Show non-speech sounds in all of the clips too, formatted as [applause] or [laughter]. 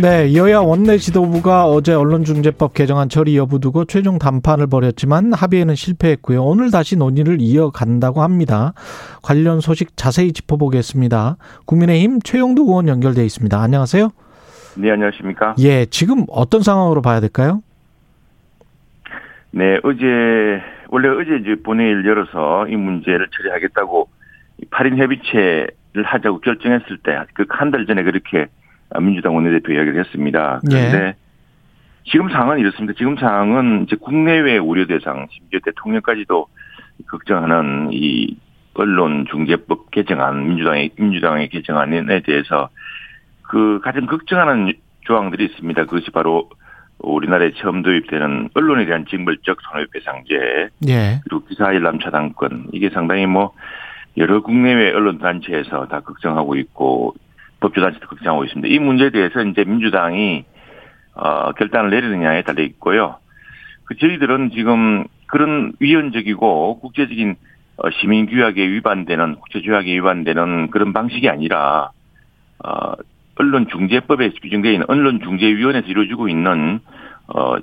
네, 여야 원내 지도부가 어제 언론중재법 개정안 처리 여부 두고 최종 담판을 벌였지만 합의에는 실패했고요. 오늘 다시 논의를 이어간다고 합니다. 관련 소식 자세히 짚어보겠습니다. 국민의힘 최용두 의원 연결돼 있습니다. 안녕하세요. 네, 안녕하십니까? 예, 지금 어떤 상황으로 봐야 될까요? 네, 어제 원래 어제 이제 본회의를 열어서 이 문제를 처리하겠다고 8인 협의체를 하자고 결정했을 때 그 한 달 전에 그렇게 민주당 원내대표 이야기를 했습니다. 그런데 예. 지금 상황은 이렇습니다. 지금 상황은 이제 국내외 우려 대상, 심지어 대통령까지도 걱정하는 이 언론 중재법 개정안, 민주당의 민주당의 개정안에 대해서 그 가장 걱정하는 조항들이 있습니다. 그것이 바로 우리나라에 처음 도입되는 언론에 대한 징벌적 손해배상제, 예. 그리고 기사 일람 차단권 이게 상당히 뭐 여러 국내외 언론 단체에서 다 걱정하고 있고 법조단체도 걱정하고 있습니다. 이 문제에 대해서 이제 민주당이 어, 결단을 내리느냐에 달려 있고요. 그 저희들은 지금 그런 위헌적이고 국제적인 어, 시민규약에 위반되는 국제조약에 위반되는 그런 방식이 아니라 어, 언론중재법에 규정되어 있는 언론중재위원회에서 이루어지고 있는 어,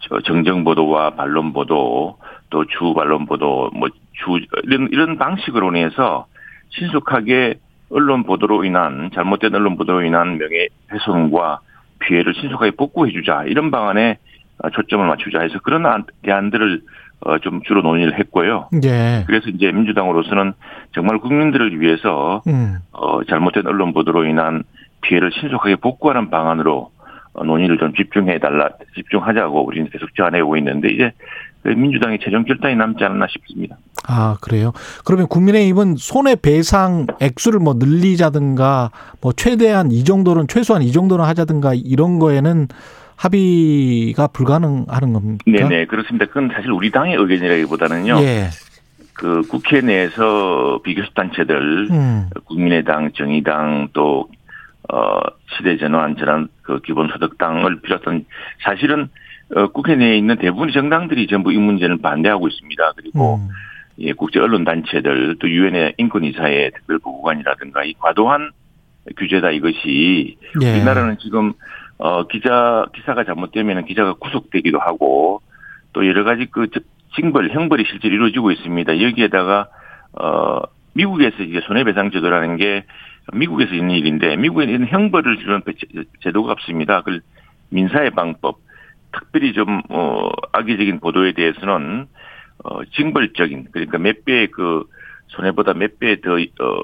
저 정정보도와 반론보도 또 주반론보도 뭐 주 이런 이런 방식으로 인해서 신속하게 언론 보도로 인한 잘못된 언론 보도로 인한 명예훼손과 피해를 신속하게 복구해주자 이런 방안에 초점을 맞추자 해서 그런 대안들을 어, 좀 주로 논의를 했고요. 예. 그래서 이제 민주당으로서는 정말 국민들을 위해서 음. 어, 잘못된 언론 보도로 인한 피해를 신속하게 복구하는 방안으로 어, 논의를 좀 집중해 달라 집중하자고 우리는 계속 제안해오고 있는데 이제 민주당의 최종 결단이 남지 않았나 싶습니다. 아 그래요. 그러면 국민의힘은 손해배상 액수를 뭐 늘리자든가 뭐 최대한 이 정도는 최소한 이 정도는 하자든가 이런 거에는 합의가 불가능하는 겁니까? 네네 그렇습니다. 그건 사실 우리 당의 의견이라기보다는요. 예. 그 국회 내에서 비교섭 단체들, 음. 국민의당, 정의당 또 어, 시대전환 전환 그 기본소득당을 비롯한 사실은 어, 국회 내에 있는 대부분 정당들이 전부 이 문제는 반대하고 있습니다. 그리고 음. 예, 국제 언론 단체들 또 유엔의 인권이사의 특별보고관이라든가 이 과도한 규제다 이것이 예. 우리나라는 지금 어 기자 기사가 잘못되면 기자가 구속되기도 하고 또 여러 가지 그 징벌 형벌이 실제로 이루어지고 있습니다. 여기에다가 어 미국에서 이제 손해배상 제도라는 게 미국에서 있는 일인데 미국에는 형벌을 주는 제도가 없습니다. 그 민사의 방법 특별히 좀 어, 악의적인 보도에 대해서는 어, 징벌적인 그러니까 몇 배의 그 손해보다 몇 배 더 어,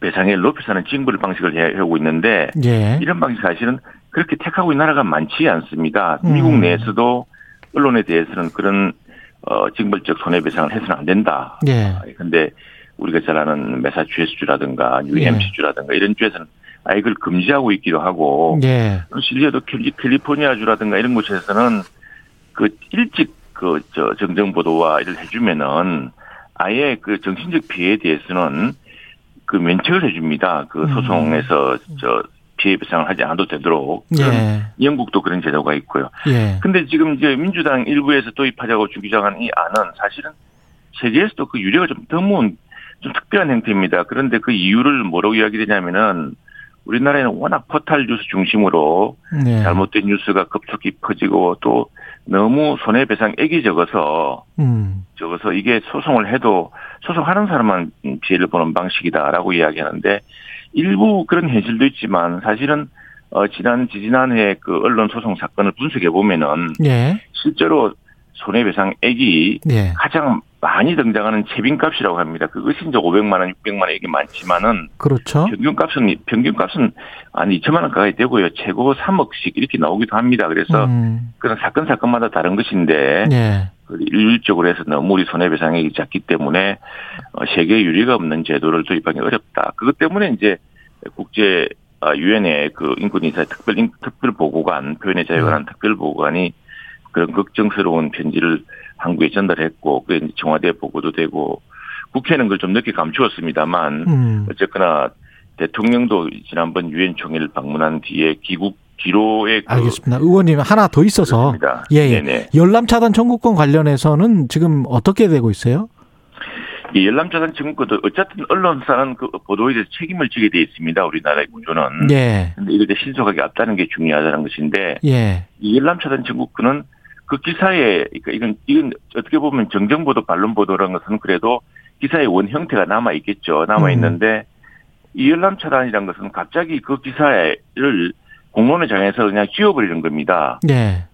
배상을 높여서 하는 징벌 방식을 해오고 있는데 예. 이런 방식 사실은 그렇게 택하고 있는 나라가 많지 않습니다. 음. 미국 내에서도 언론에 대해서는 그런 어, 징벌적 손해배상을 해서는 안 된다. 예. 근데 우리가 잘 아는 메사추세츠주라든가 뉴햄시주라든가 예. 이런 주에서는 아예 그걸 금지하고 있기도 하고 예. 실제로 캘리포니아주라든가 이런 곳에서는 그 일찍 그 저 정정 보도와 이를 해주면은 아예 그 정신적 피해에 대해서는 그 면책을 해줍니다. 그 음. 소송에서 음. 저 피해 배상을 하지 않아도 되도록 예. 영국도 그런 제도가 있고요. 예. 근데 지금 이제 민주당 일부에서 도입하자고 주기장한 이 안은 사실은 세계에서도 그 유례가 좀 드문 좀 특별한 형태입니다. 그런데 그 이유를 뭐라고 이야기 되냐면은 우리나라에는 워낙 포탈 뉴스 중심으로 네. 잘못된 뉴스가 급속히 퍼지고 또 너무 손해배상액이 적어서 음. 적어서 이게 소송을 해도 소송하는 사람만 피해를 보는 방식이다라고 이야기하는데 일부 그런 현실도 있지만 사실은 어 지난 지지난해 그 언론 소송 사건을 분석해 보면은 예. 실제로 손해배상액이 예. 가장 많이 등장하는 채빈값이라고 합니다. 그것이 이제 500만 원, 600만 원 이게 많지만은 그렇죠. 평균값은 평균값은 한 2천만 원 가까이 되고요. 최고 3억씩 이렇게 나오기도 합니다. 그래서 음. 그런 사건 사건마다 다른 것인데 예. 그 일률적으로 해서 너무 우리 손해배상액이 작기 때문에 어, 세계 유리가 없는 제도를 도입하기 어렵다. 그것 때문에 이제 국제 아, 유엔의 그 인권인사 특별 특별 보고관 표현의 자유에 관한 음. 특별 보고관이 그런 걱정스러운 편지를 한국에 전달했고 그게 청와대 보고도 되고 국회는 그걸 좀 늦게 감추었습니다만 음. 어쨌거나 대통령도 지난번 유엔 총회를 방문한 뒤에 귀국 기로에 그 알겠습니다. 의원님 하나 더 있어서 예예 예. 열람 차단 청구권 관련해서는 지금 어떻게 되고 있어요? 이 열람 차단 청구권도 어쨌든 언론사는 그 보도에 대해서 책임을 지게 돼 있습니다. 우리나라의 구조는. 예. 근데 이걸 신속하게 앞다는 게 중요하다는 것인데 예. 이 열람 차단 청구권은 그 기사에 그러니까 이건 이건 어떻게 보면 정정 보도 반론 보도라는 것은 그래도 기사의 원 형태가 남아 있겠죠. 남아 있는데 음. 이 열람 차단이란 것은 갑자기 그 기사를 공론을 정해서 그냥 지워버리는 겁니다. 네.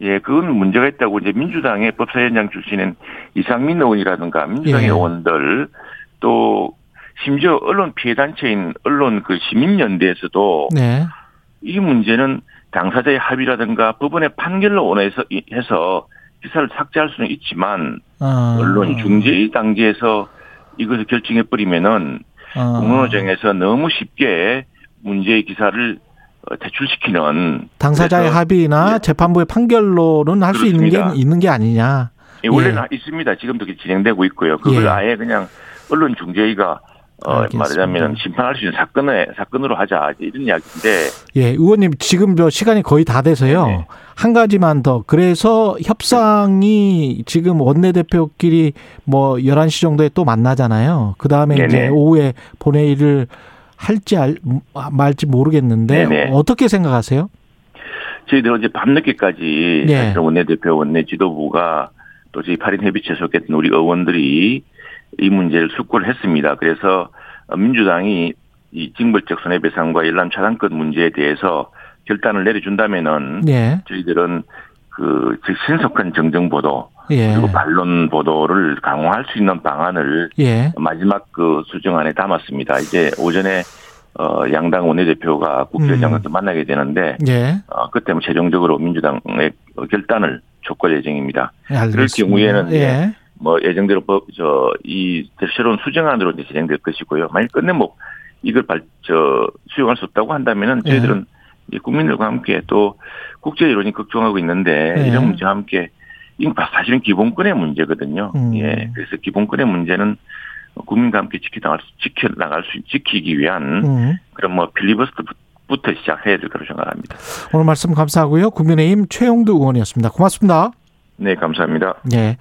예, 그건 문제가 있다고 이제 민주당의 법사위원장 출신인 이상민 의원이라든가 민주당의 예. 의원들 또 심지어 언론 피해 단체인 언론 그 시민연대에서도 네. 이 문제는 당사자의 합의라든가 법원의 판결로 원해서 해서 기사를 삭제할 수는 있지만 아. 언론 중재의 단계에서 이것을 결정해 버리면은 아. 공론호정에서 너무 쉽게 문제의 기사를 어, 대출시키는 당사자의 합의나 예. 재판부의 판결로는 할 수 있는 게 있는 게 아니냐. 예, 원래는 예. 있습니다. 지금도 진행되고 있고요. 그걸 예. 아예 그냥 언론 중재위가 어, 말하자면 심판할 수 있는 사건에 사건으로 하자 이런 이야기인데. 예, 의원님 지금 저 시간이 거의 다 돼서요. 네네. 한 가지만 더. 그래서 협상이 지금 원내대표끼리 뭐 11시 정도에 또 만나잖아요. 그다음에 이제 오후에 본회의를 할지 알, 말지 모르겠는데 네네. 어떻게 생각하세요? 저희들 어제 밤늦게까지 네. 원내대표 원내 지도부가 또 저희 8인 협의체 속했던 우리 의원들이 이 문제를 숙고를 했습니다. 그래서 민주당이 이 징벌적 손해배상과 열람 차단권 문제에 대해서 결단을 내려준다면은 네. 저희들은 그 신속한 정정 보도 예. 그리고 반론 보도를 강화할 수 있는 방안을 예. 마지막 그 수정안에 담았습니다. 이제 오전에 어 양당 원내대표가 국회의장과 음. 만나게 되는데 예. 어 그때 뭐 최종적으로 민주당의 결단을 촉구할 예정입니다. 예, 그럴 경우에는 예. 뭐 예정대로 저이 새로운 수정안으로 이제 진행될 것이고요. 만약 끝내 뭐 이걸 발, 저, 수용할 수 없다고 한다면은 예. 저희들은 예. 국민들과 함께 또 국제 여론이 걱정하고 있는데 예. 이런 문제와 함께 사실은 기본권의 문제거든요. 음. 예. 그래서 기본권의 문제는 국민과 함께 지켜나갈 수, 지켜나갈 수, 지키기 위한 음. 그런 뭐 필리버스터부터 시작해야 될 거라고 생각합니다. 오늘 말씀 감사하고요. 국민의힘 최용두 의원이었습니다. 고맙습니다. 네, 감사합니다. 네.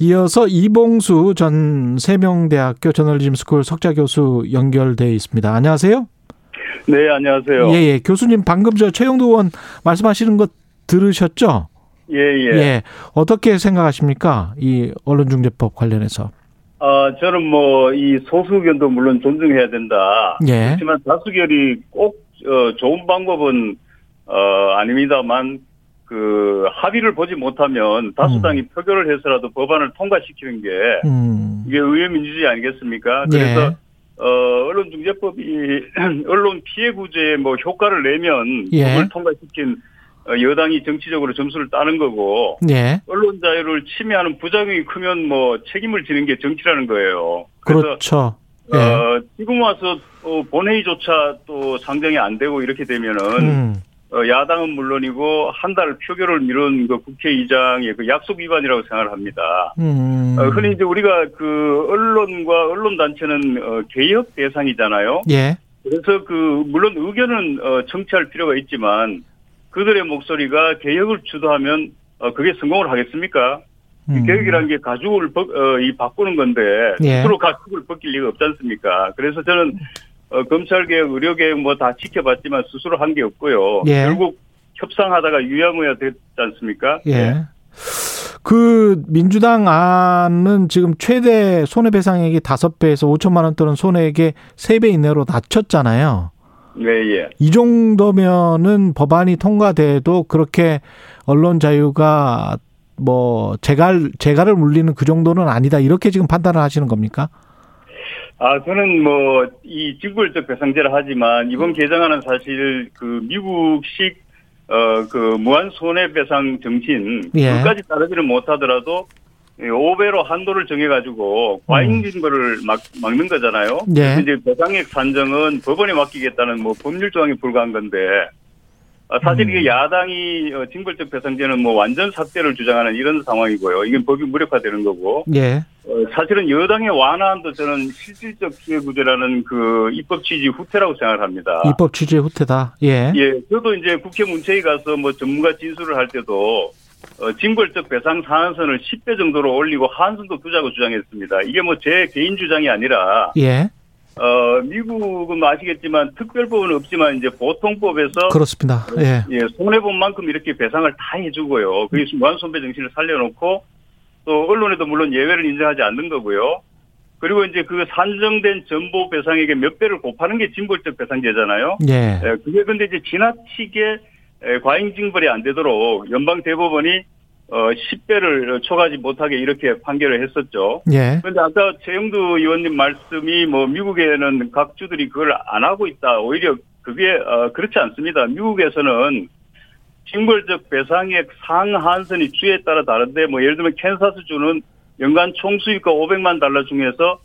이어서 이봉수 전 세명대학교 저널리즘 스쿨 석좌 교수 연결돼 있습니다. 안녕하세요. 네, 안녕하세요. 예, 예. 교수님 방금 저 최형두 의원 말씀하시는 것 들으셨죠? 예, 예. 예. 어떻게 생각하십니까? 이 언론중재법 관련해서. 아, 저는 뭐, 이 소수 의견도 물론 존중해야 된다. 예. 그렇지만 다수결이 꼭, 어, 좋은 방법은, 어, 아닙니다만, 그, 합의를 보지 못하면 다수당이 음. 표결을 해서라도 법안을 통과시키는 게, 음. 이게 의회 민주주의 아니겠습니까? 예. 그래서, 예. 어, 언론중재법이 [clears throat] 언론 피해 구제에 뭐 효과를 내면 예. 법을 통과시킨 어, 여당이 정치적으로 점수를 따는 거고 네. 언론 자유를 침해하는 부작용이 크면 뭐 책임을 지는 게 정치라는 거예요. 그렇죠. 네. 어, 지금 와서 어, 본회의조차 또 상정이 안 되고 이렇게 되면은 음. 어, 야당은 물론이고 한 달 표결을 미룬 그 국회의장의 그 약속 위반이라고 생각을 합니다. 음. 어, 흔히 이제 우리가 그 언론과 언론 단체는 어, 개혁 대상이잖아요. 예. 그래서 그 물론 의견은 어, 청취할 필요가 있지만 그들의 목소리가 개혁을 주도하면 어, 그게 성공을 하겠습니까? 음. 개혁이라는 게 가죽을 벗, 어, 이 바꾸는 건데 예. 스스로 가죽을 벗길 리가 없지 않습니까? 그래서 저는 어, 검찰개혁, 의료개혁 뭐 다 지켜봤지만 스스로 한 게 없고요. 예. 결국 협상하다가 유야무야 됐지 않습니까? 예. 예. 그 민주당 안은 지금 최대 손해배상액이 5배에서 5천만 원 또는 손해액의 3배 이내로 낮췄잖아요. 네, 예. 이 정도면은 법안이 통과돼도 그렇게 언론 자유가 뭐 재갈 재갈을 물리는 그 정도는 아니다 이렇게 지금 판단을 하시는 겁니까? 아 저는 뭐 이 직불적 배상제를 하지만 이번 개정안은 사실 그 미국식 어 그 무한 손해배상 정신 예. 그까지 따르지는 못하더라도 5배로 한도를 정해가지고 과잉 증거를 음. 막, 막는 거잖아요. 네. 그래서 이제 배상액 산정은 법원에 맡기겠다는 뭐 법률 조항에 불과한 건데 아, 사실 이게 음. 야당이 어, 징벌적 배상제는 뭐 완전 삭제를 주장하는 이런 상황이고요. 이게 법이 무력화되는 거고. 예. 어, 사실은 여당의 완화안도 저는 실질적 피해 구제라는 그 입법 취지 후퇴라고 생각을 합니다. 입법 취지 후퇴다. 예. 예. 저도 이제 국회 문체위 가서 뭐 전문가 진술을 할 때도 어, 징벌적 배상 상한선을 10배 정도로 올리고 한선도 두자고 주장했습니다. 이게 뭐 제 개인 주장이 아니라 예. 어, 미국은 아시겠지만 특별법은 없지만 이제 보통법에서 그렇습니다. 예. 예, 손해 본 만큼 이렇게 배상을 다 해주고요. 그게 무한 손배 정신을 살려놓고 또 언론에도 물론 예외를 인정하지 않는 거고요. 그리고 이제 그 산정된 전보 배상액의 몇 배를 곱하는 게 진벌적 배상제잖아요. 예. 예 그게 근데 이제 지나치게 과잉 징벌이 안 되도록 연방 대법원이 어 10배를 초과하지 못하게 이렇게 판결을 했었죠. 예. 그런데 아까 최영두 의원님 말씀이 뭐 미국에는 각 주들이 그걸 안 하고 있다. 오히려 그게 어 그렇지 않습니다. 미국에서는 징벌적 배상액 상한선이 주에 따라 다른데 뭐 예를 들면 캔사스 주는 연간 총수익과 500만 달러 중에서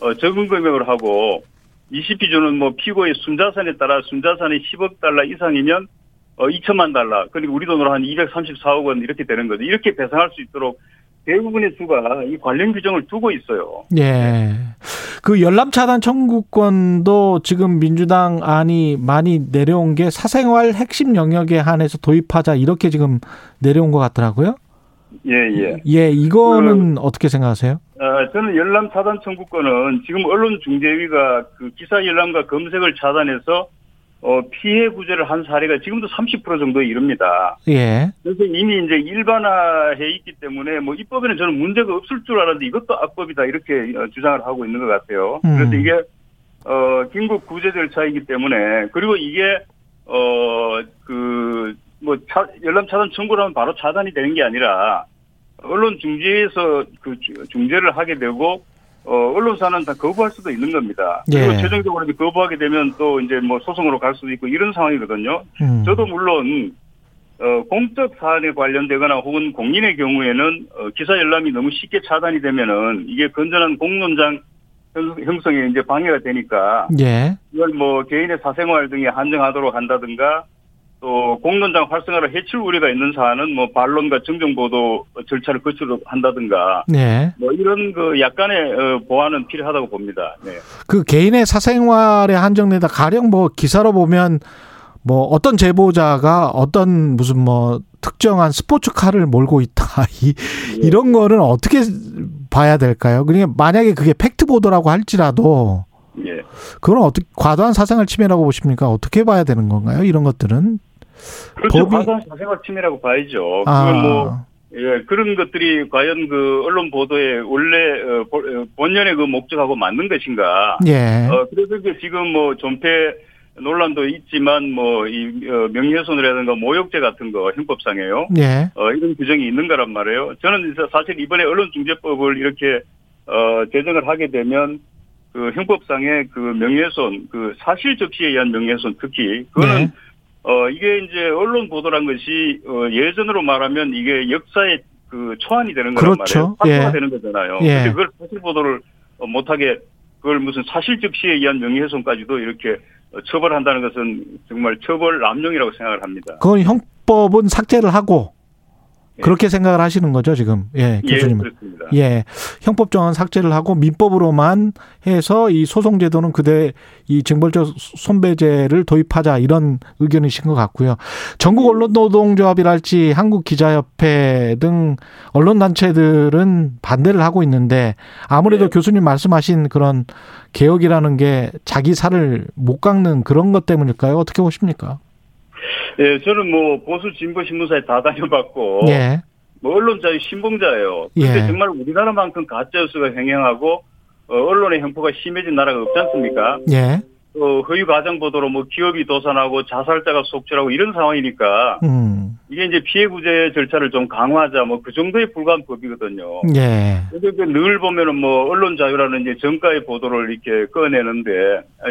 어 적은 금액을 하고 미시시피 주는 뭐 피고의 순자산에 따라 순자산이 10억 달러 이상이면 어 2천만 달러 그리고 우리 돈으로 한 234억 원 이렇게 되는 거죠. 이렇게 배상할 수 있도록 대부분의 주가 이 관련 규정을 두고 있어요. 예. 그 열람 차단 청구권도 지금 민주당 안이 많이 내려온 게 사생활 핵심 영역에 한해서 도입하자 이렇게 지금 내려온 것 같더라고요. 예, 예. 예, 이거는 그, 어떻게 생각하세요? 어, 저는 열람 차단 청구권은 지금 언론중재위가 그 기사 열람과 검색을 차단해서 어, 피해 구제를 한 사례가 지금도 30% 정도에 이릅니다. 예. 그래서 이미 이제 일반화해 있기 때문에 뭐 입법에는 저는 문제가 없을 줄 알았는데 이것도 악법이다 이렇게 어, 주장을 하고 있는 것 같아요. 음. 그래서 이게 어 긴급 구제 절차이기 때문에 그리고 이게 어 그뭐 열람 차단 청구를 면 바로 차단이 되는 게 아니라 언론 중재에서 그 중재를 하게 되고 어, 언론사는 다 거부할 수도 있는 겁니다. 그리고 예. 최종적으로 거부하게 되면 또 이제 뭐 소송으로 갈 수도 있고 이런 상황이거든요. 음. 저도 물론 어, 공적 사안에 관련되거나 혹은 공인의 경우에는 어, 기사 열람이 너무 쉽게 차단이 되면은 이게 건전한 공론장 형성에 이제 방해가 되니까 예. 이걸 뭐 개인의 사생활 등에 한정하도록 한다든가 또 공론장 활성화를 해칠 우려가 있는 사안은 뭐 반론과 정정 보도 절차를 거치도록 한다든가 네. 뭐 이런 그 약간의 어, 보완은 필요하다고 봅니다. 네. 그 개인의 사생활에 한정되다 가령 뭐 기사로 보면 뭐 어떤 제보자가 어떤 무슨 뭐 특정한 스포츠카를 몰고 있다 [laughs] 이 네. 이런 거는 어떻게 봐야 될까요? 그러니까 만약에 그게 팩트 보도라고 할지라도 예. 그건 어떻게 과도한 사생활 침해라고 보십니까? 어떻게 봐야 되는 건가요? 이런 것들은 그렇죠. 법이... 과도한 사생활 침해라고 봐야죠. 아. 뭐 예, 그런 것들이 과연 그 언론 보도에 원래 어, 어, 본연의 그 목적하고 맞는 것인가? 예. 어, 그래서 그 지금 뭐 존폐 논란도 있지만 뭐이 어, 명예훼손이라든가 모욕죄 같은 거 형법상에요. 예. 어, 이런 규정이 있는 거란 말이에요. 저는 사실 이번에 언론중재법을 이렇게 어, 제정을 하게 되면 그 형법상의 그 명예훼손, 그 사실 적시에 의한 명예훼손 특히 그거는 네. 어, 이게 이제 언론 보도란 것이, 어, 예전으로 말하면 이게 역사의 그 초안이 되는 거란 그렇죠. 말이에요. 확보가 예. 되는 거잖아요. 예. 근데 그걸 사실 보도를 어, 못하게 그걸 무슨 사실 적시에 의한 명예훼손까지도 이렇게 어, 처벌한다는 것은 정말 처벌 남용이라고 생각을 합니다. 그건 형법은 삭제를 하고 예. 그렇게 생각을 하시는 거죠, 지금. 예, 교수님. 예. 예. 형법 정한 삭제를 하고 민법으로만 해서 이 소송 제도는 그대 이 징벌적 손배제를 도입하자 이런 의견이신 것 같고요. 전국 언론 노동조합이랄지 한국 기자협회 등 언론 단체들은 반대를 하고 있는데 아무래도 네. 교수님 말씀하신 그런 개혁이라는 게 자기 살을 못 깎는 그런 것 때문일까요? 어떻게 보십니까? 예, 저는 뭐 보수 진보 신문사에 다 다녀봤고, 예. 뭐 언론자의 신봉자예요. 근데 예. 정말 우리나라만큼 가짜 뉴스가 횡행하고 어, 언론의 형포가 심해진 나라가 없지 않습니까? 예. 어, 허위 가정 보도로 뭐 기업이 도산하고 자살자가 속출하고 이런 상황이니까 음. 이게 이제 피해 구제 절차를 좀 강화하자 뭐 그 정도에 불과한 법이거든요. 예. 그래서 늘 보면은 뭐 언론 자유라는 이제 정가의 보도를 이렇게 꺼내는데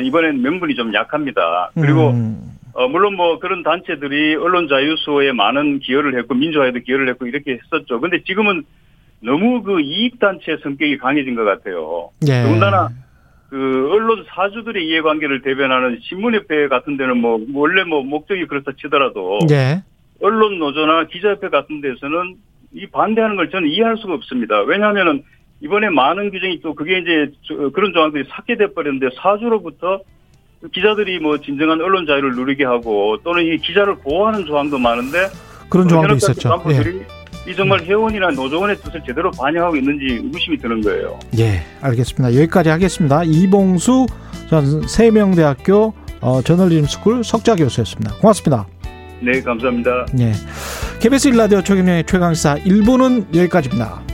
이번엔 명분이 좀 약합니다. 그리고 음. 어, 물론 뭐 그런 단체들이 언론 자유 수호에 많은 기여를 했고 민주화에도 기여를 했고 이렇게 했었죠. 근데 지금은 너무 그 이익 단체 성격이 강해진 것 같아요. 예. 더군다나 그 언론 사주들의 이해관계를 대변하는 신문협회 같은 데는 뭐 원래 뭐 목적이 그렇다 치더라도 네. 언론 노조나 기자협회 같은 데서는 이 반대하는 걸 저는 이해할 수가 없습니다. 왜냐하면은 이번에 많은 규정이 또 그게 이제 그런 조항들이 삭제돼 버렸는데 사주로부터 기자들이 뭐 진정한 언론 자유를 누리게 하고 또는 이 기자를 보호하는 조항도 많은데 그런 조항도 있었죠. 예. 이 정말 회원이나 노조원의 뜻을 제대로 반영하고 있는지 의구심이 드는 거예요. 예, 알겠습니다. 여기까지 하겠습니다. 이봉수 전 세명대학교 어, 저널리즘 스쿨 석좌 교수였습니다. 고맙습니다. 네, 감사합니다. 예. KBS 일라디오 최경영의 최강사 1부는 여기까지입니다.